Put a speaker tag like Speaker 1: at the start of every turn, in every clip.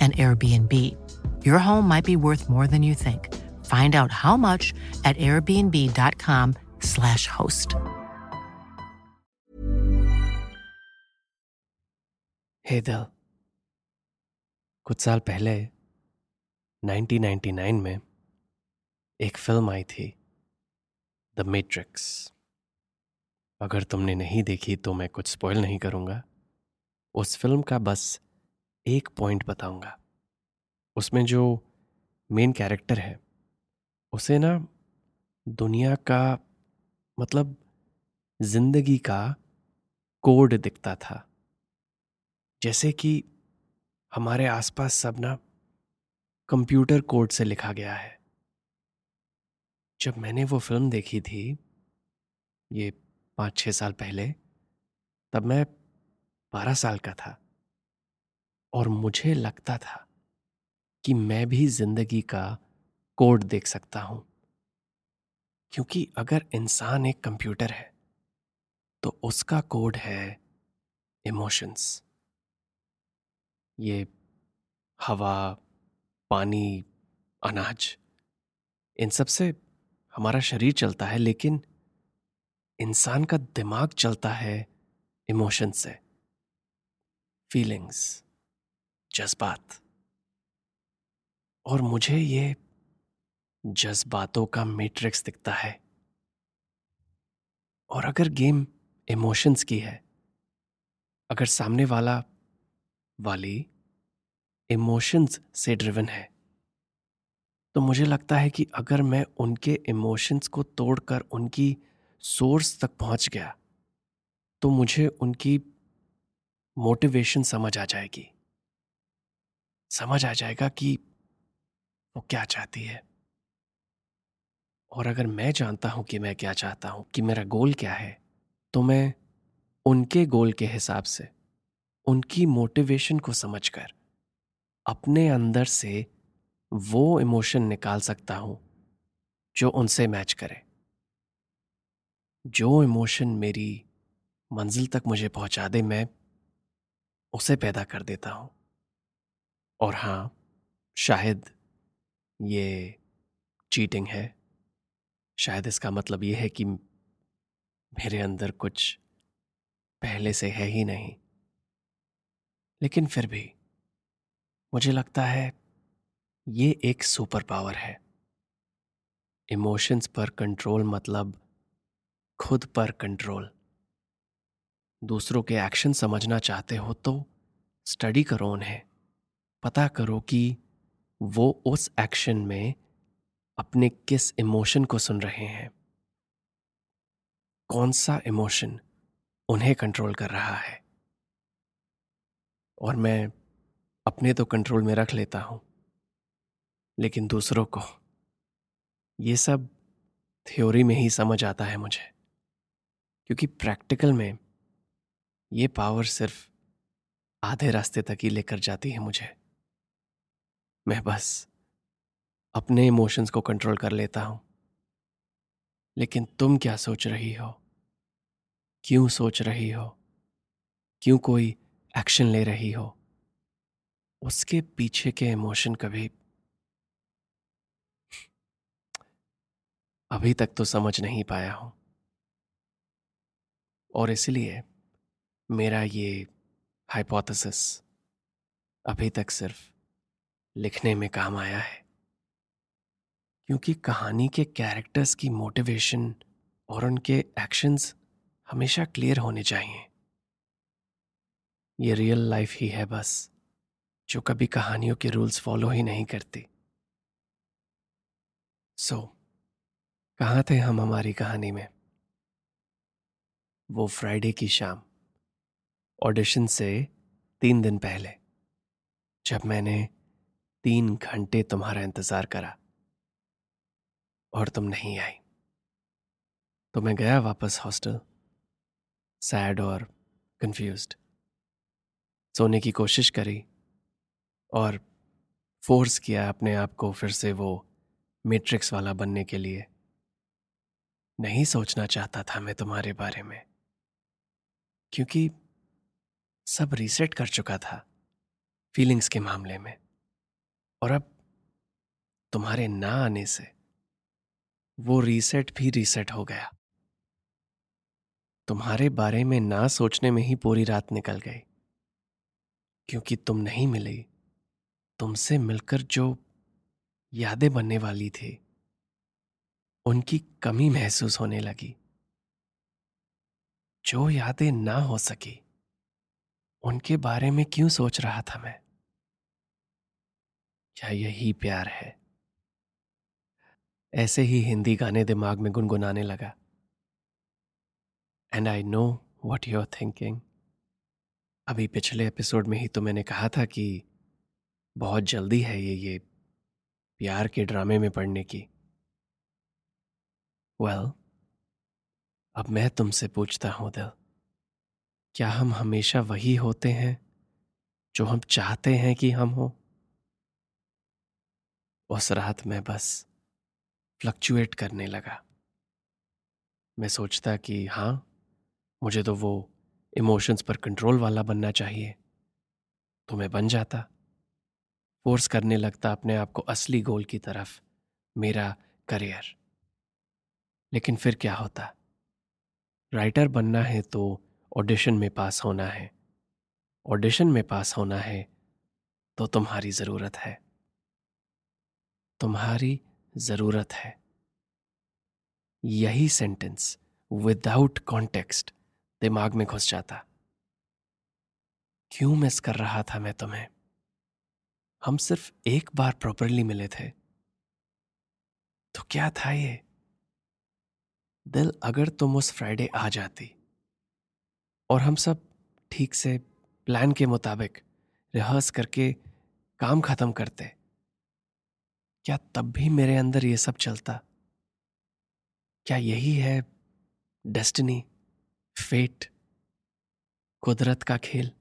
Speaker 1: an Airbnb. Your home might be worth more than you think. Find out how much at airbnb.com/slash host.
Speaker 2: हे दिल कुछ साल पहले 1999 में एक फ़िल्म आई थी द मैट्रिक्स अगर तुमने नहीं देखी तो मैं कुछ स्पॉइल नहीं करूँगा उस फ़िल्म का बस एक पॉइंट बताऊँगा। उसमें जो मेन कैरेक्टर है, उसे ना दुनिया का मतलब ज़िंदगी का कोड दिखता था। जैसे कि हमारे आसपास सब ना कंप्यूटर कोड से लिखा गया है। जब मैंने वो फ़िल्म देखी थी, ये पाँच छः साल पहले, तब मैं बारह साल का था। और मुझे लगता था कि मैं भी ज़िंदगी का कोड देख सकता हूँ। क्योंकि अगर इंसान एक कंप्यूटर है तो उसका कोड है इमोशंस। ये हवा, पानी, अनाज, इन सबसे हमारा शरीर चलता है, लेकिन इंसान का दिमाग चलता है इमोशन से, फीलिंग्स। जज्बात। और मुझे ये जज्बातों का मैट्रिक्स दिखता है। और अगर गेम इमोशंस की है, अगर सामने वाला, वाली इमोशंस से ड्रिवन है तो मुझे लगता है कि अगर मैं उनके इमोशंस को तोड़कर उनकी सोर्स तक पहुँच गया तो मुझे उनकी मोटिवेशन समझ आ जाएगी। समझ आ जाएगा कि वो क्या चाहती है। और अगर मैं जानता हूँ कि मैं क्या चाहता हूँ, कि मेरा गोल क्या है तो मैं उनके गोल के हिसाब से, उनकी मोटिवेशन को समझकर, अपने अंदर से वो इमोशन निकाल सकता हूँ, जो उनसे मैच करे। जो इमोशन मेरी मंजिल तक मुझे पहुँचा दे, मैं उसे पैदा कर देता हूँ। और हाँ शायद ये चीटिंग है। शायद इसका मतलब ये है कि मेरे अंदर कुछ पहले से है ही नहीं। लेकिन फिर भी मुझे लगता है ये एक सुपर पावर है। इमोशंस पर कंट्रोल मतलब खुद पर कंट्रोल दूसरों के एक्शन समझना चाहते हो तो स्टडी करो उन्हें। पता करो कि वो उस एक्शन में अपने किस इमोशन को सुन रहे हैं। कौन सा इमोशन उन्हें कंट्रोल कर रहा है? और मैं अपने तो कंट्रोल में रख लेता हूँ, लेकिन दूसरों को। ये सब थ्योरी में ही समझ आता है मुझे, क्योंकि प्रैक्टिकल में ये पावर सिर्फ़ आधे रास्ते तक ही लेकर जाती है मुझे। मैं बस अपने इमोशंस को कंट्रोल कर लेता हूँ। लेकिन तुम क्या सोच रही हो? क्यों सोच रही हो? क्यों कोई एक्शन ले रही हो? उसके पीछे के इमोशन कभी अभी तक तो समझ नहीं पाया हूँ। और इसलिए मेरा ये हाइपोथेसिस अभी तक सिर्फ़ लिखने में काम आया है। क्योंकि कहानी के कैरेक्टर्स की मोटिवेशन और उनके एक्शंस हमेशा क्लियर होने चाहिए। ये रियल लाइफ ही है बस जो कभी कहानियों के रूल्स फॉलो ही नहीं करती। सो so, कहाँ थे हम हमारी कहानी में? वो फ्राइडे की शाम ऑडिशन से तीन दिन पहले जब मैंने तीन घंटे तुम्हारा इंतज़ार करा और तुम नहीं आई। तो मैं गया वापस हॉस्टल, सैड और कंफ्यूज्ड सोने की कोशिश करी और फोर्स किया अपने आप को फिर से वो मैट्रिक्स वाला बनने के लिए। नहीं सोचना चाहता था मैं तुम्हारे बारे में, क्योंकि सब रीसेट कर चुका था फीलिंग्स के मामले में। और अब तुम्हारे ना आने से वो रीसेट भी रीसेट हो गया। तुम्हारे बारे में ना सोचने में ही पूरी रात निकल गई, क्योंकि तुम नहीं मिली। तुमसे मिलकर जो यादें बनने वाली थी, उनकी कमी महसूस होने लगी। जो यादें ना हो सकी, उनके बारे में क्यों सोच रहा था मैं? क्या यही प्यार है? ऐसे ही हिंदी गाने दिमाग में गुनगुनाने लगा। And I know what you are thinking अभी पिछले एपिसोड में ही तो मैंने कहा था कि बहुत जल्दी है ये ये प्यार के ड्रामे में पढ़ने की। वेल well, अब मैं तुमसे पूछता हूँ दिल क्या हम हमेशा वही होते हैं जो हम चाहते हैं कि हम हो? उस रात में बस फ्लक्चुएट करने लगा। मैं सोचता कि हाँ मुझे तो वो इमोशंस पर कंट्रोल वाला बनना चाहिए। तो मैं बन जाता। फोर्स करने लगता अपने आप को असली गोल की तरफ़, मेरा करियर लेकिन फिर क्या होता? राइटर बनना है तो ऑडिशन में पास होना है। ऑडिशन में पास होना है तो तुम्हारी ज़रूरत है। तुम्हारी ज़रूरत है। यही सेंटेंस विदाउट कॉन्टेक्स्ट दिमाग में घुस जाता। क्यों मिस कर रहा था मैं तुम्हें? हम सिर्फ़ एक बार प्रॉपरली मिले थे। तो क्या था ये? दिल अगर तुम उस फ्राइडे आ जाती और हम सब ठीक से प्लान के मुताबिक रिहर्स करके काम खत्म करते क्या तब भी मेरे अंदर ये सब चलता क्या यही है डेस्टिनी फेट कुदरत का खेल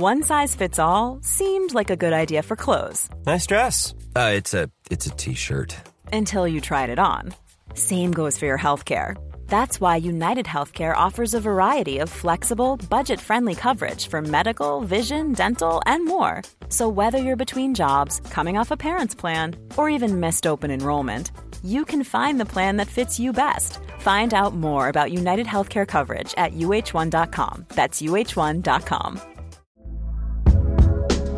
Speaker 3: One size fits all seemed like a good idea for clothes.
Speaker 4: Nice dress. Uh, it's a it's a t-shirt.
Speaker 3: Until you tried it on. Same goes for your healthcare. That's why United Healthcare offers a variety of flexible, budget friendly coverage for medical, vision, dental, and more. so, whether you're between jobs, coming off a parent's plan, or even missed open enrollment, you can find the plan that fits you best. Find out more about United Healthcare coverage at uh1.com. That's uh1.com.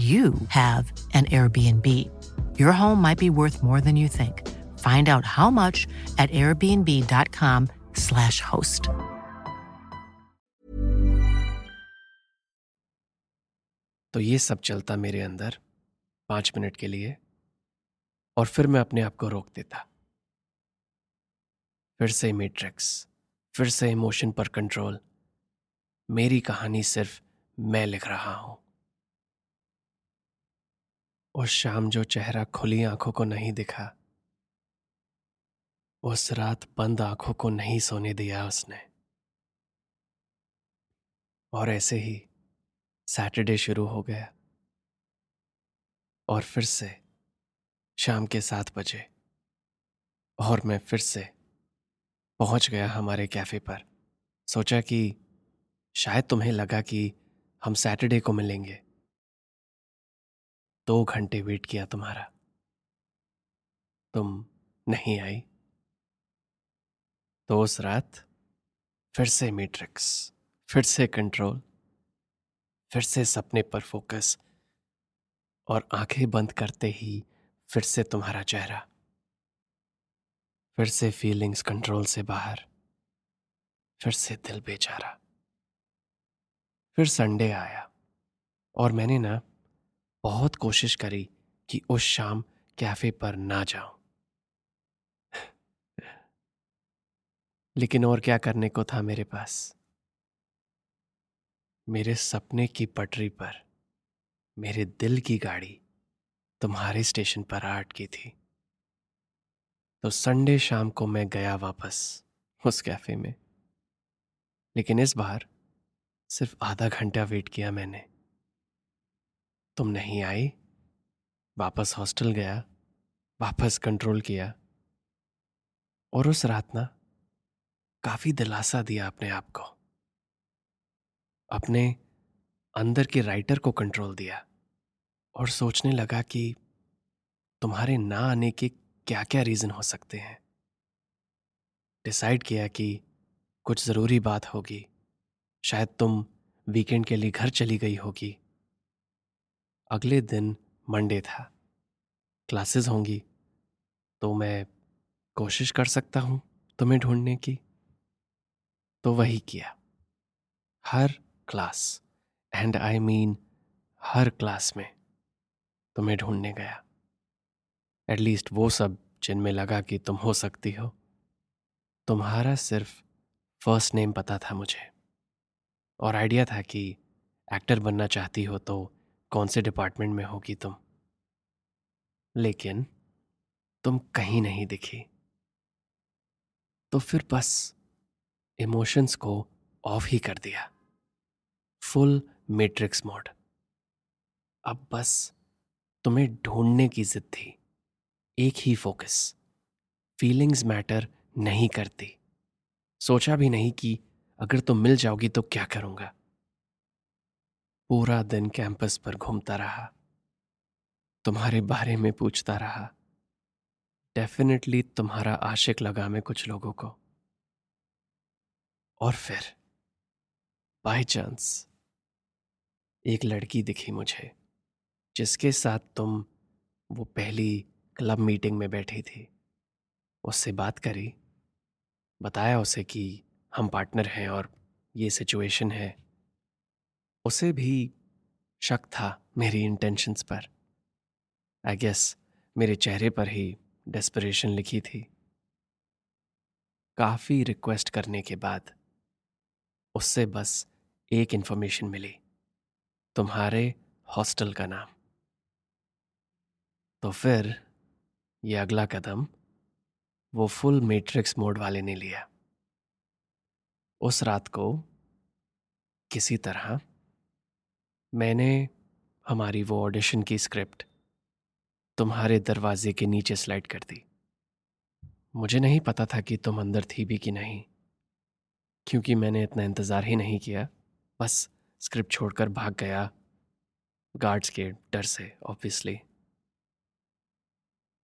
Speaker 1: you have an Airbnb. Your home might be worth more than you think. Find out how much at airbnb.com/slash host.
Speaker 2: तो ये सब चलता मेरे अंदर पाँच minute के लिए और फिर मैं अपने आप को रोक देता फिर से मैट्रिक्स फिर से इमोशन पर कंट्रोल मेरी कहानी सिर्फ़ मैं लिख रहा हूँ उस शाम जो चेहरा खुली आँखों को नहीं दिखा उस रात बंद आँखों को नहीं सोने दिया उसने। और ऐसे ही सैटरडे शुरू हो गया। और फिर से शाम के सात बजे। और मैं फिर से पहुँच गया हमारे कैफ़े पर। सोचा कि शायद तुम्हें लगा कि हम सैटरडे को मिलेंगे। दो घंटे वेट किया तुम्हारा। तुम नहीं आई। तो उस रात फिर से मैट्रिक्स, फिर से कंट्रोल, फिर से सपने पर फोकस और आँखें बंद करते ही फिर से तुम्हारा चेहरा, फिर से फीलिंग्स कंट्रोल से बाहर, फिर से दिल बेचारा। फिर संडे आया और मैंने ना बहुत कोशिश करी कि उस शाम कैफ़े पर ना जाऊँ। लेकिन और क्या करने को था मेरे पास? मेरे सपने की पटरी पर मेरे दिल की गाड़ी तुम्हारे स्टेशन पर आ अटकी थी। तो संडे शाम को मैं गया वापस उस कैफ़े में। लेकिन इस बार सिर्फ़ आधा घंटा वेट किया मैंने। तुम नहीं आई। वापस हॉस्टल गया, वापस कंट्रोल किया। और उस रात ना, काफ़ी दिलासा दिया अपने आप को। अपने अंदर के राइटर को कंट्रोल दिया और सोचने लगा कि तुम्हारे ना आने के क्या क्या रीजन हो सकते हैं। डिसाइड किया कि कुछ ज़रूरी बात होगी। शायद तुम वीकेंड के लिए घर चली गई होगी। अगले दिन मंडे था। क्लासेस होंगी तो मैं कोशिश कर सकता हूँ तुम्हें ढूँढने की। तो वही किया। हर क्लास एंड आई मीन हर क्लास में तुम्हें ढूँढने गया। एटलीस्ट वो सब जिनमें लगा कि तुम हो सकती हो। तुम्हारा सिर्फ़ फ़र्स्ट नेम पता था मुझे। और आइडिया था कि एक्टर बनना चाहती हो तो कौन से डिपार्टमेंट में होगी तुम? लेकिन तुम कहीं नहीं दिखी। तो फिर बस इमोशंस को ऑफ़ ही कर दिया। Full matrix mode. अब बस तुम्हें ढूँढने की जिद थी। एक ही फोकस। फीलिंग्स मैटर नहीं करती। सोचा भी नहीं कि अगर तुम मिल जाओगी तो क्या करूँगा? पूरा दिन कैंपस पर घूमता रहा। तुम्हारे बारे में पूछता रहा। डेफिनेटली तुम्हारा आशिक लगा मैं कुछ लोगों को। और फिर, बाय चांस, एक लड़की दिखी मुझे, जिसके साथ तुम वो पहली क्लब मीटिंग में बैठी थी। उससे बात करी, बताया उसे कि हम पार्टनर हैं और ये सिचुएशन है। उसे भी शक था मेरी इंटेंशंस पर। आई गेस मेरे चेहरे पर ही डेस्परेशन लिखी थी। काफ़ी रिक्वेस्ट करने के बाद उससे बस एक इंफॉर्मेशन मिली, तुम्हारे हॉस्टल का नाम। तो फिर ये अगला कदम वो फुल मैट्रिक्स मोड वाले ने लिया। उस रात को किसी तरह मैंने हमारी वो ऑडिशन की स्क्रिप्ट तुम्हारे दरवाजे के नीचे स्लाइड कर दी। मुझे नहीं पता था कि तुम अंदर थी भी कि नहीं, क्योंकि मैंने इतना इंतज़ार ही नहीं किया। बस स्क्रिप्ट छोड़कर भाग गया गार्ड्स के डर से ऑब्वियसली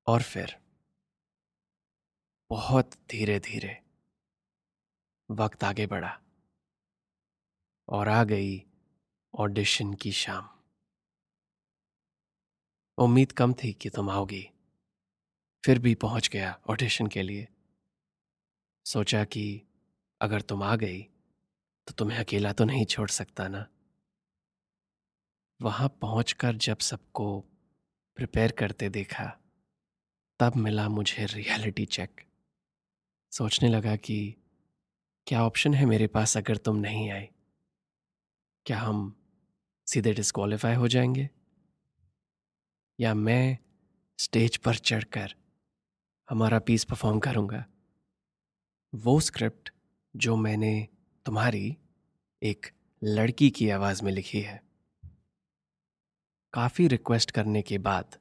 Speaker 2: और फिर बहुत धीरे धीरे वक्त आगे बढ़ा और आ गई ऑडिशन की शाम। उम्मीद कम थी कि तुम आओगी। फिर भी पहुँच गया ऑडिशन के लिए। सोचा कि अगर तुम आ गई तो तुम्हें अकेला तो नहीं छोड़ सकता ना? वहाँ पहुंचकर जब सबको प्रिपेयर करते देखा, तब मिला मुझे रियलिटी चेक। सोचने लगा कि क्या ऑप्शन है मेरे पास अगर तुम नहीं आए? क्या हम सीधे डिस्qualify हो जाएँगे। या मैं स्टेज पर चढ़कर हमारा पीस परफॉर्म करूँगा। वो स्क्रिप्ट जो मैंने तुम्हारी एक लड़की की आवाज़ में लिखी है। काफ़ी रिक्वेस्ट करने के बाद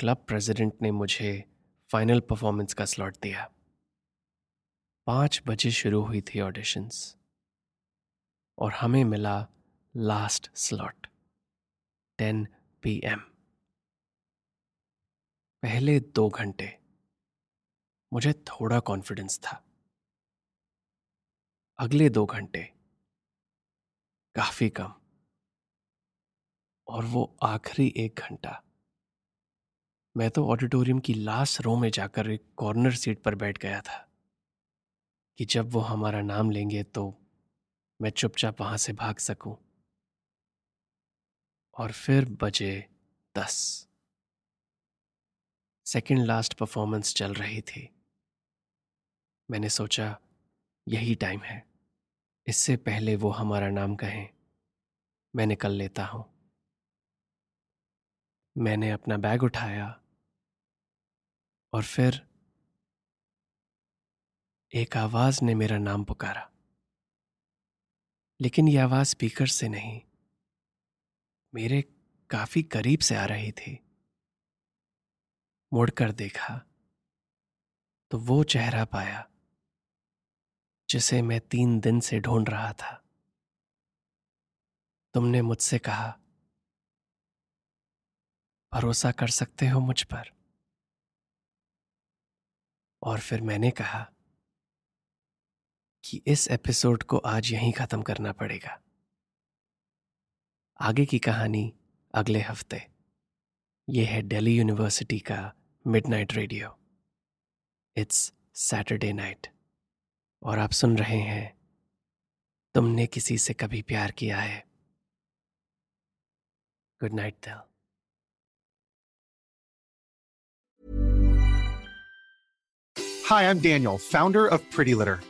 Speaker 2: क्लब प्रेसिडेंट ने मुझे फाइनल परफॉर्मेंस का स्लॉट दिया। पाँच बजे शुरू हुई थी ऑडिशंस और हमें मिला last slot ten P M पहले दो घंटे मुझे थोड़ा कॉन्फिडेंस था। अगले दो घंटे काफ़ी कम। और वो आखिरी एक घंटा मैं तो ऑडिटोरियम की लास्ट रो में जाकर एक कॉर्नर सीट पर बैठ गया था कि जब वो हमारा नाम लेंगे तो मैं चुपचाप वहाँ से भाग सकूँ। और फिर बजे दस। सेकेंड लास्ट परफॉर्मेंस चल रही थी। मैंने सोचा, यही टाइम है। इससे पहले वो हमारा नाम कहें मैं निकल लेता हूँ। मैंने अपना बैग उठाया और फिर एक आवाज़ ने मेरा नाम पुकारा। लेकिन यह आवाज़ स्पीकर से नहीं। मेरे काफ़ी करीब से आ रही थी। मुड़कर देखा तो वो चेहरा पाया, जिसे मैं तीन दिन से ढूंढ रहा था। तुमने मुझसे कहा, भरोसा कर सकते हो मुझ पर? और फिर मैंने कहा, कि इस एपिसोड को आज यहीं खत्म करना पड़ेगा। आगे की कहानी अगले हफ़्ते। यह है दिल्ली यूनिवर्सिटी का midnight radio. It's Saturday night. और आप सुन रहे हैं तुमने किसी से कभी प्यार किया है? गुड नाइट दिल।
Speaker 5: Hi, I'm Daniel, founder of Pretty Litter.